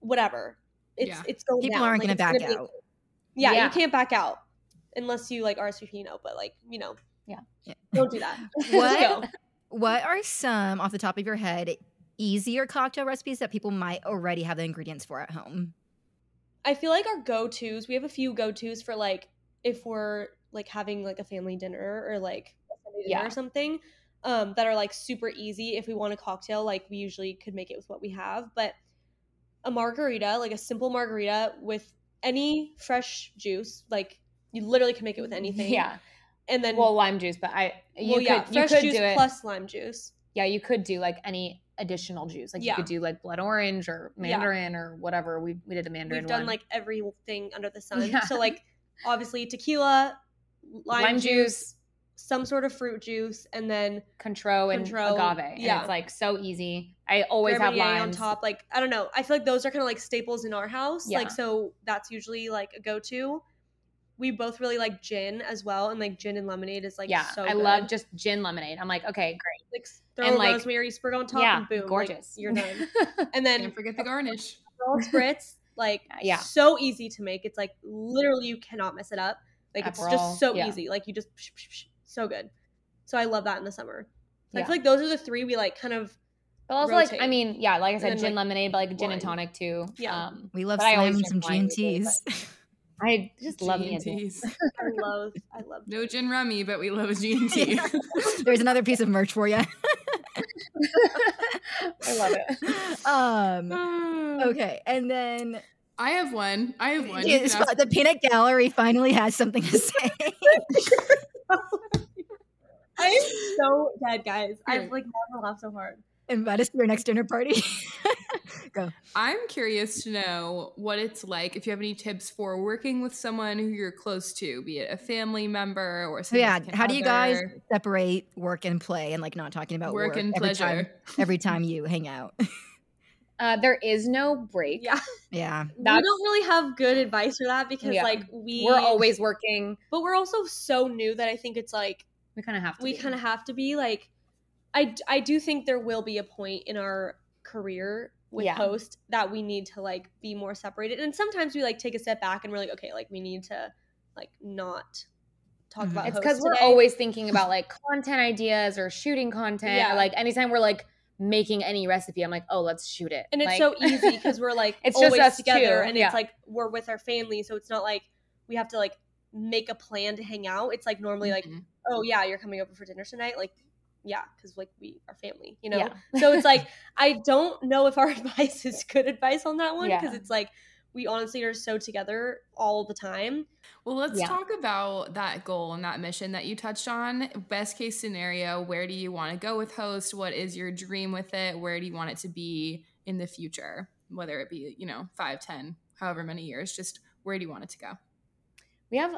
whatever, it's Yeah. it's going. People down. aren't Like, going to it's back be- out. Yeah, Yeah. you can't back out unless you like RSVP, no, but like you know, Yeah. Yeah. don't do that. Just What? go. What are some, off the top of your head, easier cocktail recipes that people might already have the ingredients for at home? I feel like our go tos, we have a few go tos for like if we're like having like a family dinner or like a dinner Yeah. or something um, that are like super easy. If we want a cocktail, like we usually could make it with what we have. But a margarita, like a simple margarita with any fresh juice, like you literally can make it with anything. Yeah. And then, Well, lime juice, but I you well, could yeah, you fresh could juice plus lime juice. yeah, you could do like any additional juice. Like Yeah. you could do like blood orange or Yeah. mandarin or whatever. We we did a mandarin We've done one. like everything under the sun. Yeah. So like obviously tequila, lime, lime, juice, juice, some sort of fruit juice, and then Cointreau, and Cointreau, agave. And yeah. it's like so easy. I always have Gruyere on top. Like I don't know. I feel like those are kind of like staples in our house. Yeah. Like so that's usually like a go to. We both really like gin as well, and like gin and lemonade is like yeah, so I good. love just gin lemonade. I'm like, okay, great. like throw and, a like- rosemary sprig on top yeah, and boom, like, gorgeous. you're done. And then Don't forget the garnish. Spritz, like Yeah. so easy to make. It's like literally you cannot mess it up. Like it's just so yeah. easy. Like you just psh, psh, psh, so good. So I love that in the summer. So I feel like those are the three we like kind of But also, like, I mean, yeah, like I said, gin like, lemonade, but like gin and tonic too. Yeah. Um, We love But I slamming some drink wine G&Ts. with it, I just love me a gin. G&Ts. I love I love No gin rummy, but we love a G&T. There's another piece of merch for you. I love it. Um, okay, and then I have one. I have one. Yeah, ask- the peanut gallery finally has something to say. I am so dead, guys. I've Here. like never laughed so hard. Invite us to your next dinner party. Go. I'm curious to know what it's like if you have any tips for working with someone who you're close to, be it a family member or So yeah, significant how do you guys separate work and play and like not talking about work, work, and every pleasure? time every time you hang out? Uh, there is no break. Yeah. yeah. we don't really have good advice for that because Yeah. like we We're always working. but we're also so new that I think it's like We kind of have to. we kind of have to be like I, I do think there will be a point in our career with Yeah. Hauste that we need to like be more separated and sometimes we like take a step back and we're like okay like we need to like not talk Mhm. about It's because we're always thinking about like content ideas or shooting content. Yeah. Or, like anytime we're like making any recipe, I'm like, oh, let's shoot it. and it's so easy because we're like It's just always us together two, and yeah. it's like we're with our family so it's not like we have to like make a plan to hang out it's like normally like Mhm. oh yeah you're coming over for dinner tonight like yeah because like we are family you know Yeah. so it's like i don't know if our advice is good advice on that one because Yeah. it's like we honestly are so together all the time Well, let's Yeah. talk about that goal and that mission that you touched on. Best case scenario, where do you want to go with Hauste? What is your dream with it? Where do you want it to be in the future? Whether it be, you know, five, ten, however many years, just where do you want it to go? we have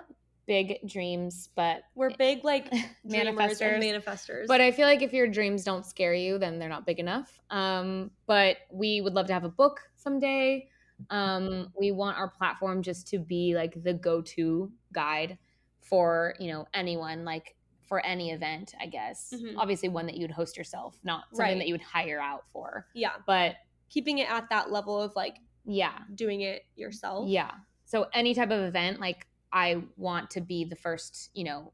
big dreams, but we're big like Manifestors. manifestors But I feel like if your dreams don't scare you, then they're not big enough. Um, but we would love to have a book someday. Um, we want our platform just to be like the go-to guide for you know anyone, like for any event, I guess. Mhm. Obviously, one that you'd host yourself, not something Right. that you would hire out for. yeah But keeping it at that level of like yeah, doing it yourself yeah. So any type of event, like I want to be the first, you know,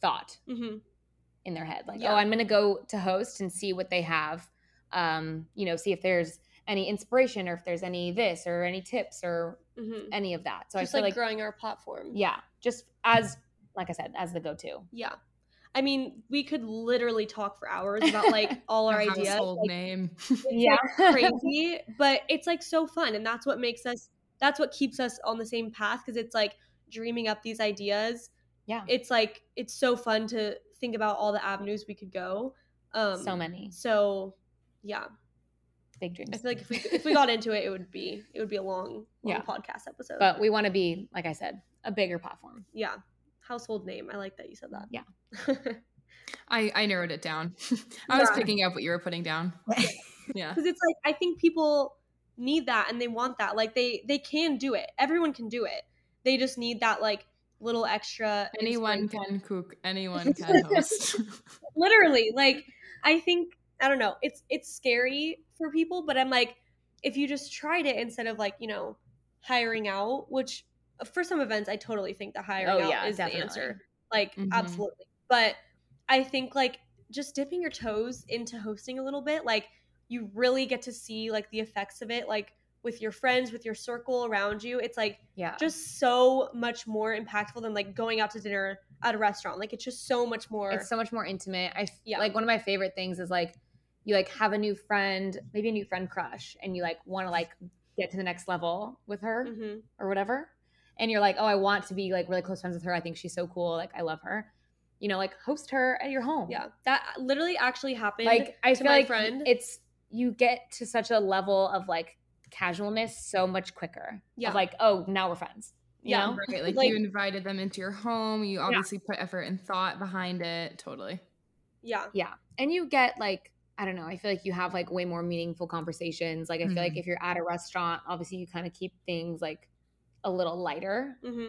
thought hmm in their head like Yeah. oh i'm gonna go to Hauste and see what they have um you know see if there's any inspiration or if there's any this or any tips or hmm any of that so just i feel like, like, growing our platform yeah just as like i said as the go-to Yeah. I mean, we could literally talk for hours about like all our ideas. household Like, name. it's Yeah. like crazy, but it's like so fun and that's what makes us that's what keeps us on the same path because it's like dreaming up these ideas. yeah It's like it's so fun to think about all the avenues we could go. Um so many So, yeah. big dreams I feel like if we if we got into it it would be it would be a long, long Yeah. podcast episode. but we want to be like i said a bigger platform yeah. Household name. I like that you said that. Yeah. I, I narrowed it down. I was Yeah. picking up what you were putting down. Yeah. because it's like i think people need that and they want that like they they can do it everyone can do it they just need that like little extra Anyone can cook, anyone can host. literally like i think i don't know it's it's scary for people but i'm like if you just tried it instead of like you know hiring out which uh, for some events i totally think the hiring Oh, out yeah, is definitely. the answer like Mhm. absolutely but i think like just dipping your toes into hosting a little bit like you really get to see like the effects of it like with your friends with your circle around you it's like yeah just so much more impactful than like going out to dinner at a restaurant. Like it's just so much more. it's so much more intimate. I Yeah. like one of my favorite things is like you like have a new friend, maybe a new friend crush, and you like want to like get to the next level with her Mhm. or whatever. And you're like, oh, I want to be like really close friends with her. I think she's so cool. Like I love her. You know, like host her at your home. Yeah, that literally actually happened. Like I feel my like friend. it's you get to such a level of like casualness so much quicker. Yeah. Of like, oh, now we're friends. You Yeah. know? Right, like, Like- you invited them into your home. You obviously put effort and thought behind it. Totally. yeah, Yeah. And you get like, I don't know, I feel like you have like way more meaningful conversations. Like I feel like Mhm. if you're at a restaurant, obviously you kind of keep things like a little lighter. hmm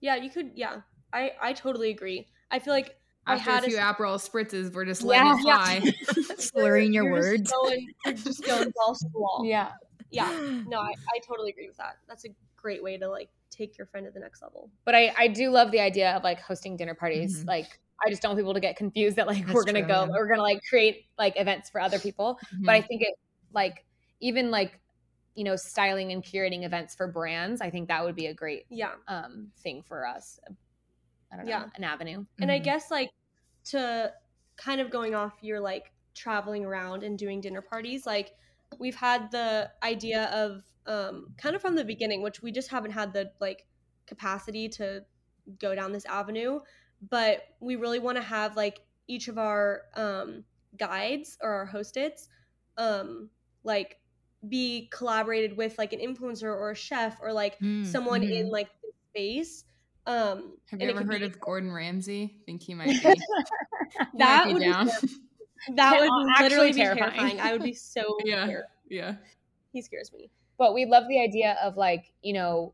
yeah. You could. Yeah, I I totally agree. I feel like I After had a a few s- Aperol spritzes, we're just Yeah. letting it fly. Slurring your you're just words. going- you're just going balls to the wall. Yeah. Yeah. No, I, I totally agree with that. That's a great way to like take your friend to the next level. But I, I do love the idea of like hosting dinner parties. Mhm. Like I just don't want people to get confused that like That's we're gonna true, go, yeah. we're gonna like create like events for other people. But I think it like even like you know styling and curating events for brands. I think that would be a great Yeah. um thing for us. I don't know, Yeah. an avenue. And I Mhm. guess like to kind of going off your like traveling around and doing dinner parties, like we've had the idea of um kind of from the beginning, which we just haven't had the like capacity to go down this avenue, but we really want to have like each of our um guides or our hosteds um like be collaborated with like an influencer or a chef or like Mm, someone in mhm. like the space um Have you ever heard be- of Gordon Ramsay? think he might be, he that might would be be down. That Yeah, would actually literally be terrifying. terrifying. I would be so Yeah. scared. yeah. He scares me. but we love the idea of like you know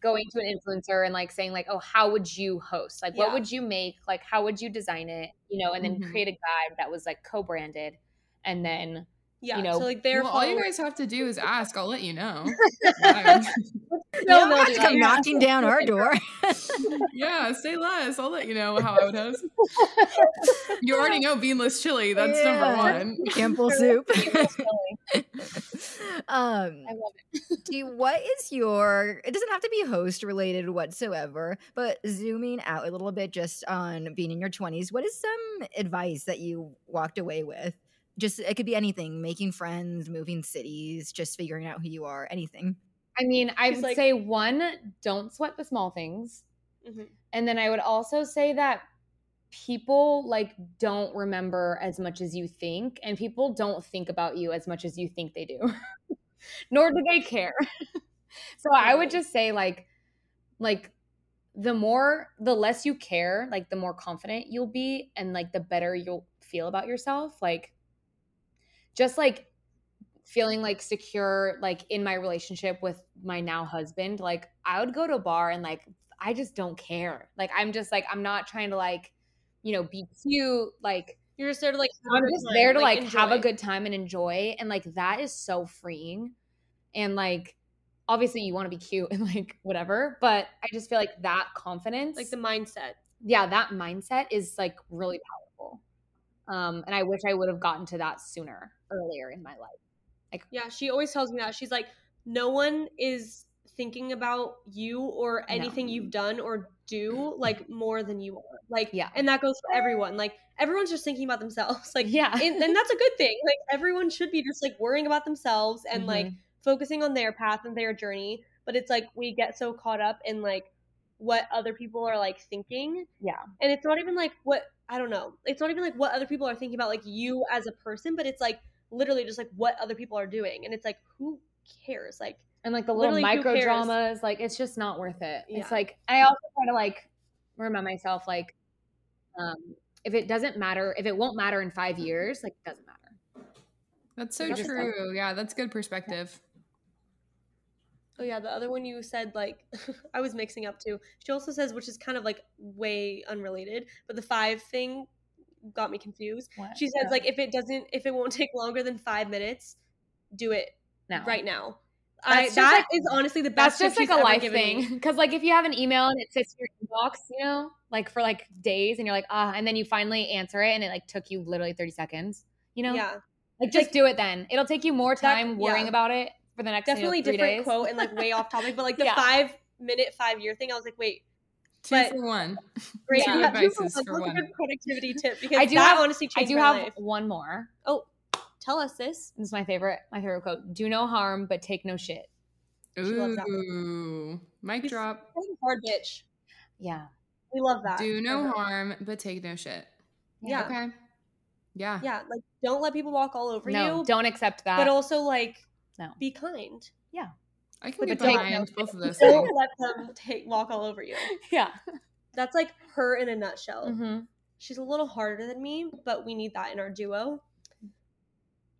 going to an influencer and like saying like oh how would you host like what would you make like how would you design it you know and then Mhm. create a guide that was like co-branded and then Yeah. know, so like they're Well, all you guys have to do is ask. I'll let you know. yeah, You No, don't no, to come knocking down our door. yeah, say less. I'll let you know how I would host. You already know beanless chili. That's Yeah. number one. Campbell soup. um, i love it do you, what is your? It doesn't have to be host related whatsoever, but zooming out a little bit just on being in your twenties. What is some advice that you walked away with? Just it could be anything: making friends, moving cities, just figuring out who you are, anything. i mean i She's would like- say one don't sweat the small things Mhm. and then i would also say that people like don't remember as much as you think and people don't think about you as much as you think they do nor do they care so i would just say like like the more the less you care like the more confident you'll be and like the better you'll feel about yourself like just like feeling like secure like in my relationship with my now husband like i would go to a bar and like i just don't care like i'm just like i'm not trying to like you know be cute like You're just there to like. I'm just time, there to like, have a good time and enjoy. And like that is so freeing. And like obviously you want to be cute and like whatever, but I just feel like that confidence, like the mindset. yeah, that mindset is like really powerful. Um, and I wish I would have gotten to that sooner, earlier in my life. Like, Yeah, she always tells me that. She's like, no one is thinking about you or anything you've done or do like more than you are. Like, Yeah. and that goes for everyone. Like, everyone's just thinking about themselves. Like, Yeah. and, and that's a good thing. Like, everyone should be just like worrying about themselves and like Mhm. focusing on their path and their journey. But it's like we get so caught up in like what other people are like thinking. Yeah. And it's not even like what I don't know. It's not even like what other people are thinking about like you as a person, but it's like literally just like what other people are doing. And it's like who cares? Like and like the little micro dramas, like it's just not worth it. Yeah. It's like I also try to like remind myself like um if it doesn't matter, if it won't matter in five years, like it doesn't matter. That's so That's just like- true. Yeah, that's good perspective. oh yeah, the other one you said like I was mixing up too. She also says which is kind of like way unrelated, but the five thing got me confused. What? She says like if it doesn't if it won't take longer than five minutes, do it no. right now. That's I, that like- is honestly the best. tip just like a life thing. Because like if you have an email and it sits in your inbox, you know, like for like days, and you're like, ah, and then you finally answer it, and it like took you literally 30 seconds. You know, Yeah, like just Like- do it then. It'll take you more That- time worrying yeah. about it for the next you know, definitely different days. quote and like way off topic, but like the Yeah. five minute five year thing, I was like, wait, Two But- for one. Great Two yeah, advices that's for a one. good productivity tip because I do that have- honestly I do my have life. one more. Oh, tell us this. This is my favorite. My favorite quote: "Do no harm, but take no shit." She loves that one. Ooh, mic drop. Hard bitch. Yeah. We love that. Do no for harm, but take no shit. Yeah. Okay. Yeah. Yeah, like don't let people walk all over No, you, don't accept that. but also like No. be kind. I can But get take behind no both of those Don't let them take walk all over you. yeah. That's like her in a nutshell. hmm She's a little harder than me, but we need that in our duo.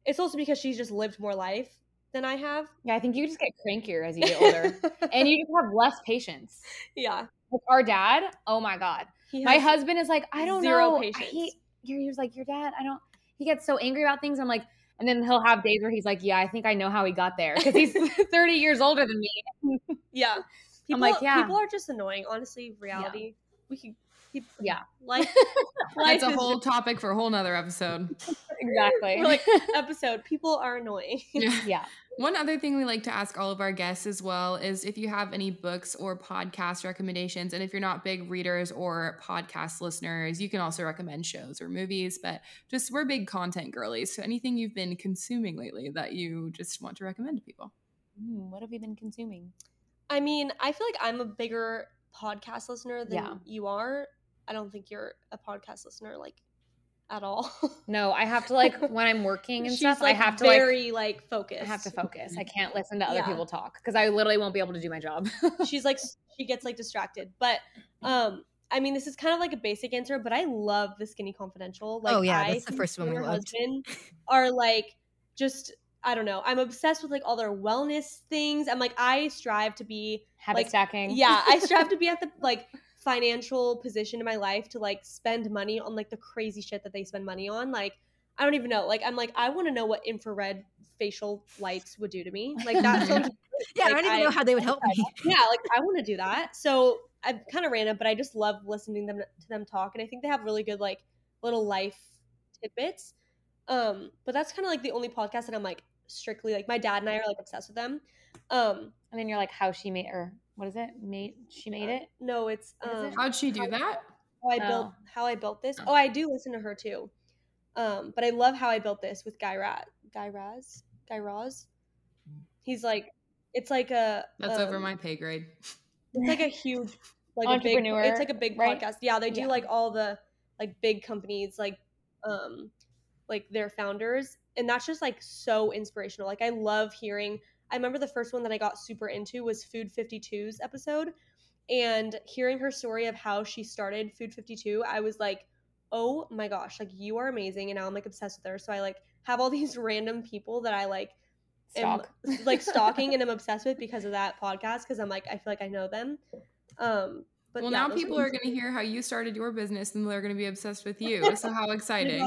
It's also because she's just lived more life than I have. Yeah, I think you just get crankier as you get older, and you just have less patience. yeah, Like our dad, oh my god, my husband is like, I don't zero know. patience. He, he was like, your dad, I don't. He gets so angry about things. I'm like, and then he'll have days where he's like, yeah, I think I know how he got there because he's 30 years older than me. Yeah, people, like, yeah. people are just annoying. Honestly, reality. We could. Keep, Yeah. life. That's a is whole topic for a whole nother episode. exactly. We're like episode. People are annoying. Yeah. yeah. One other thing we like to ask all of our guests as well is if you have any books or podcast recommendations. And if you're not big readers or podcast listeners, you can also recommend shows or movies. But just we're big content girlies. So anything you've been consuming lately that you just want to recommend to people. Hmm, what have you been consuming? I mean, I feel like I'm a bigger podcast listener than Yeah. you are. I don't think you're a podcast listener like at all. No, I have to like when I'm working and She's stuff. like I have to like very like, focused. I have to focus. I can't listen to other Yeah. people talk because I literally won't be able to do my job. She's like she gets like distracted. But um I mean this is kind of like a basic answer, but I love the Skinny Confidential. Like Oh, yeah, I that's the first one we her loved. husband are like just I don't know. I'm obsessed with like all their wellness things. I'm like I strive to be Habit Like, stacking. yeah i strive to be at the like financial position in my life to like spend money on like the crazy shit that they spend money on like i don't even know. Like i'm like i want to know what infrared facial lights would do to me. Like that sounds Yeah, like, I don't even know how they would help me. yeah like i want to do that. So i'm kind of random but i just love listening them to them talk and i think they have really good like little life tidbits. Um but that's kind of like the only podcast that i'm like strictly like my dad and i are like obsessed with them. Um And then you're like, how she made or what is it? Made she made it? no it's um it? How'd she do that? how I built Oh. how I built this. Oh, I do listen to her too. Um, but I love how I built this with Guy Raz. Guy Raz. Guy Raz. He's like, it's like a. That's over um, my pay grade. It's like a huge, like a big. Entrepreneur, It's like a big right? podcast. Yeah, they do Yeah. like all the like big companies, like, um, like their founders, and that's just like so inspirational. Like I love hearing. I remember the first one that I got super into was Food 52's episode, and hearing her story of how she started Food 52, I was like, oh my gosh, like you are amazing, and now I'm like obsessed with her. So I like have all these random people that I like Stock. am like stalking and I'm obsessed with because of that podcast because I'm like I feel like I know them. Um, but well, yeah, now people are are going to hear how you started your business and they're going to be obsessed with you. So, how exciting.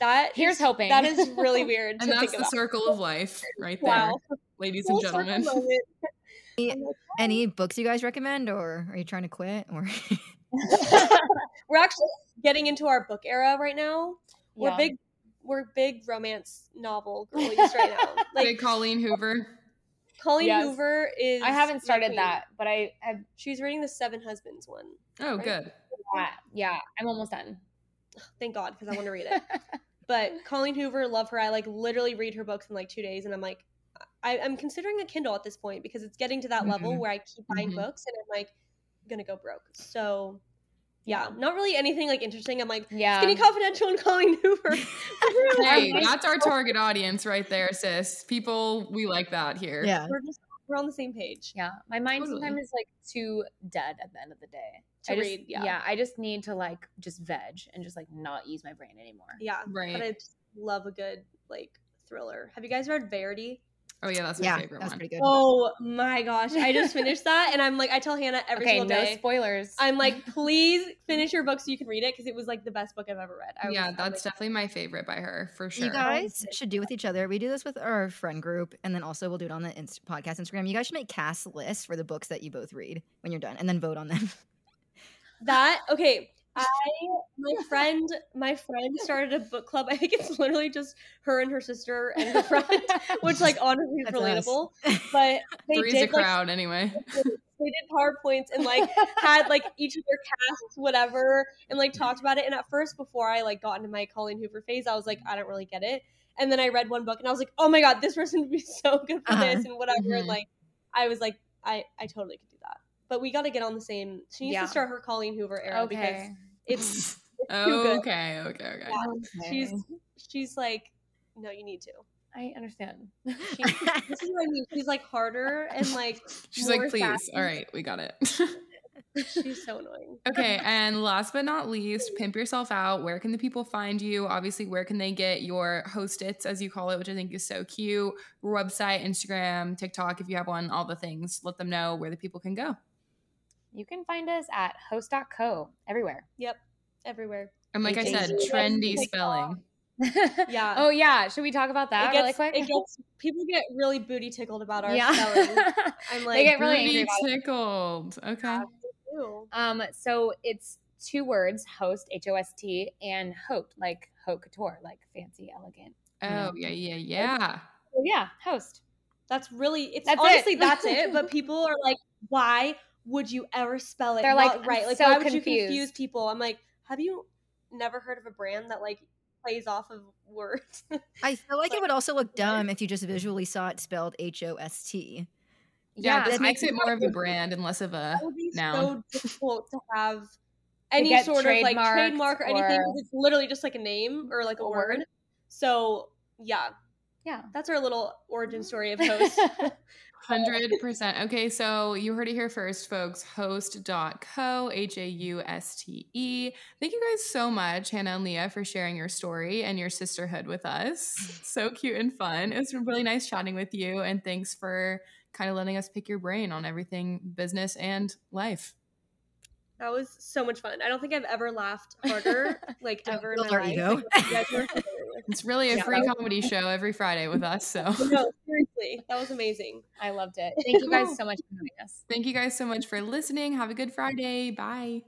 that. Here's hoping. That is really weird And to that's think the about. circle of life right there, Wow, ladies and Full circle gentlemen. moment. Any books you guys recommend, or are you trying to quit? Or We're actually getting into our book era right now. We're Yeah. big. We're big romance novel girlies right now. Like Like Colleen Hoover. Colleen Yes. Hoover is. I haven't started that, but I have. She's reading the Seven Husbands one. Oh, Right? good. Yeah, yeah, I'm almost done. Thank God, because I want to read it. But Colleen Hoover, love her. I like literally read her books in like two days, and I'm like, I, I'm considering a Kindle at this point because it's getting to that level Mhm. where I keep buying Mhm. books, and I'm like, gonna go broke. So, yeah, not really anything like interesting. I'm like, Yeah. Skinny Confidential and Colleen Hoover. Hey, that's our target audience right there, sis. People, we like that here. yeah, we're just we're on the same page. Yeah, my mind Totally. sometimes is like too dead at the end of the day. To I just, read, yeah. yeah, I just need to like just veg and just like not use my brain anymore. Yeah, Right. But I just love a good like thriller. Have you guys read Verity? Oh, yeah, that's my yeah, favorite that's one. pretty good. Oh my gosh, I just finished that, and I'm like, I tell Hannah every okay, single no day. spoilers. I'm like, please finish your book so you can read it because it was like the best book I've ever read. I yeah, was, that's like, definitely my favorite by her, for sure. You guys should do with each other. We do this with our friend group, and then also we'll do it on the inst- podcast Instagram. You guys should make cast lists for the books that you both read when you're done, and then vote on them. that. Okay, I my friend my friend started a book club. I think it's literally just her and her sister and her friend, which like honestly is That's us. relatable. But they Three's a did like crowd, anyway. they did PowerPoints and like had like each of their casts, whatever, and like talked about it. And at first, before I like got into my Colleen Hoover phase, I was like, I don't really get it. And then I read one book and I was like, oh my god, this person would be so good for Uh-huh. this and whatever. Mhm. And like, I was like, I I totally could do that. But we got to get on the same. She needs Yeah. to start her Colleen Hoover era because Okay. It's, it's too good. okay, okay, okay. Yeah. She's she's like, no, you need to. I understand. She, this is what I mean. She's like harder and like She's like, please. sassy. All right, we got it. She's so annoying. okay, and last but not least, pimp yourself out. Where can the people find you? Obviously, where can they get your host its, as you call it, which I think is so cute? Website, Instagram, TikTok, if you have one, all the things. Let them know where the people can go. You can find us at hauste.co everywhere. Yep, everywhere. And like I said, trendy spelling. Yeah. Oh yeah. Should we talk about that it gets, really quick? It gets people get really booty tickled about our yeah. spelling. I'm like, they get really angry Booty about it. tickled. Okay. Um, so it's two words, host, H O S T, and haute, like haute couture, like fancy, elegant. Oh, yeah, yeah, yeah. So yeah, Hauste. That's really. It's That's honestly it. that's it. But people are like, why would you ever spell it? They're not like, I'm right. Like, so why would you confuse people? I'm like, have you never heard of a brand that like plays off of words? I feel like it would also look dumb if you just visually saw it spelled H O S T. Yeah, Yeah, this makes makes it more of a brand and less of a that would be noun. so difficult to have any get sort of like trademark or anything. or- 'cause It's literally just like a name or like a A word. word. So yeah, Yeah. that's our little origin story of Hauste. Hundred percent. Okay, so you heard it here first, folks. Hauste.co, H A U S T E. Thank you guys so much, Hannah and Leah, for sharing your story and your sisterhood with us. So cute and fun. It was really nice chatting with you, and thanks for kind of letting us pick your brain on everything business and life. That was so much fun. I don't think I've ever laughed harder, like ever in my life. ego. Like, you guys were hilarious. It's really a Yeah, free was comedy show every Friday with us. So no, seriously, that was amazing. I loved it. Thank you guys so much for having us. thank you guys so much for listening. Have a good Friday. Bye.